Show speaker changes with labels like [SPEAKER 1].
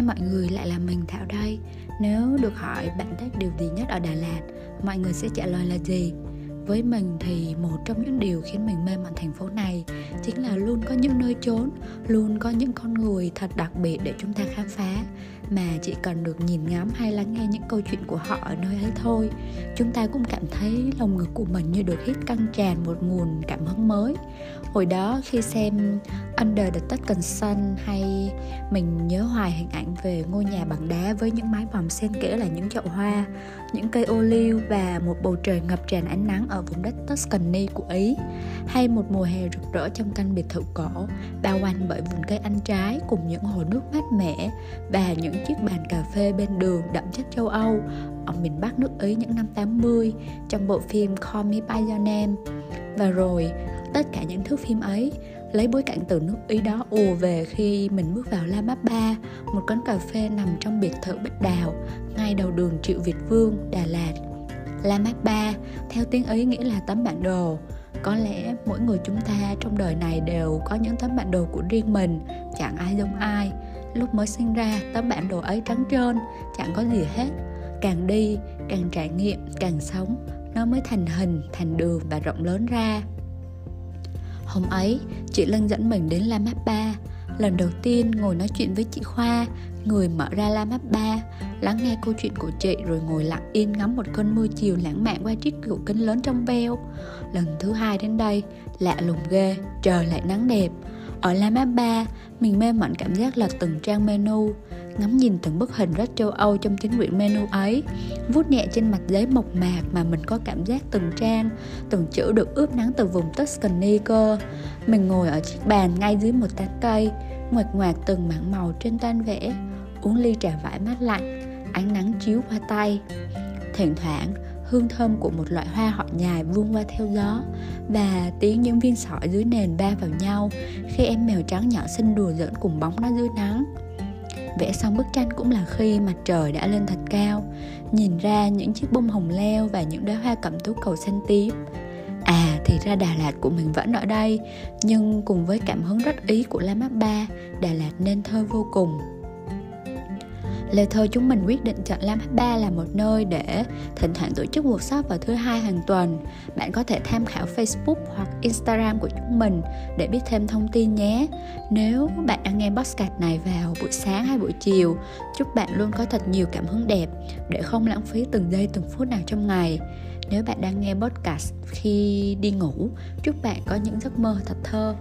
[SPEAKER 1] Hai mọi người lại là mình Thảo đây. Nếu được hỏi bạn thích điều gì nhất ở Đà Lạt, Mọi người sẽ trả lời là gì? với mình thì một trong những điều khiến mình mê mẩn thành phố này chính là luôn có những nơi trốn, luôn có những con người thật đặc biệt để chúng ta khám phá. Mà chỉ cần được nhìn ngắm hay lắng nghe những câu chuyện của họ ở nơi ấy thôi, chúng ta cũng cảm thấy lồng ngực của mình như được hít căng tràn một nguồn cảm hứng mới. Hồi đó khi xem Under the Tuscan Sun hay mình nhớ hoài hình ảnh về ngôi nhà bằng đá với những mái vòm xen kẽ là những chậu hoa, những cây ô liu và một bầu trời ngập tràn ánh nắng ở vùng đất Tuscany của Ý, hay một mùa hè rực rỡ trong căn biệt thự cổ bao quanh bởi vườn cây ăn trái cùng những hồ nước mát mẻ và những chiếc bàn cà phê bên đường đậm chất châu Âu, ở miền Bắc nước Ý những năm 80 trong bộ phim Call Me By Your Name. Và rồi tất cả những thước phim ấy lấy bối cảnh từ nước Ý đó ùa về khi mình bước vào La Mappa, một quán cà phê nằm trong biệt thự Bích Đào, ngay đầu đường Triệu Việt Vương, Đà Lạt. La Mappa, theo tiếng Ý nghĩa là tấm bản đồ. Có lẽ mỗi người chúng ta trong đời này đều có những tấm bản đồ của riêng mình, chẳng ai giống ai. Lúc mới sinh ra, tấm bản đồ ấy trắng trơn, chẳng có gì hết. Càng đi, càng trải nghiệm, càng sống, nó mới thành hình, thành đường và rộng lớn ra. Hôm ấy, chị Lân dẫn mình đến La Mappa Lần đầu tiên ngồi nói chuyện với chị Khoa Người mở ra La Mappa Lắng nghe câu chuyện của chị rồi ngồi lặng yên ngắm một cơn mưa chiều lãng mạn qua chiếc cửa kính lớn trong veo. Lần thứ hai đến đây, lạ lùng ghê, trời lại nắng đẹp. Ở La Mappa, mình mê mẩn cảm giác là từng trang menu. Ngắm nhìn từng bức hình rất châu Âu trong chính quyển menu ấy. Vuốt nhẹ trên mặt giấy mộc mạc mà mình có cảm giác từng trang từng chữ được ướp nắng từ vùng Tuscany cơ mình ngồi ở chiếc bàn ngay dưới một tán cây ngoạch ngoạc từng mảng màu trên tan vẽ. Uống ly trà vải mát lạnh ánh nắng chiếu qua tay. Thỉnh thoảng hương thơm của một loại hoa họ nhài vươn qua theo gió và tiếng những viên sỏi dưới nền ba vào nhau, khi em mèo trắng nhỏ xinh đùa giỡn cùng bóng nó dưới nắng. Vẽ xong bức tranh cũng là khi mặt trời đã lên thật cao, nhìn ra những chiếc bông hồng leo và những đóa hoa cẩm tú cầu xanh tím. À thì ra đà lạt của mình vẫn ở đây, nhưng cùng với cảm hứng rất ý của la mát ba đà lạt nên thơ vô cùng. Lê Thơ chúng mình quyết định chọn Lam H3 là một nơi để thỉnh thoảng tổ chức workshop vào thứ hai hàng tuần. Bạn có thể tham khảo Facebook hoặc Instagram của chúng mình để biết thêm thông tin nhé. Nếu bạn đang nghe podcast này vào buổi sáng hay buổi chiều, chúc bạn luôn có thật nhiều cảm hứng đẹp để không lãng phí từng giây từng phút nào trong ngày. Nếu bạn đang nghe podcast khi đi ngủ, chúc bạn có những giấc mơ thật thơ.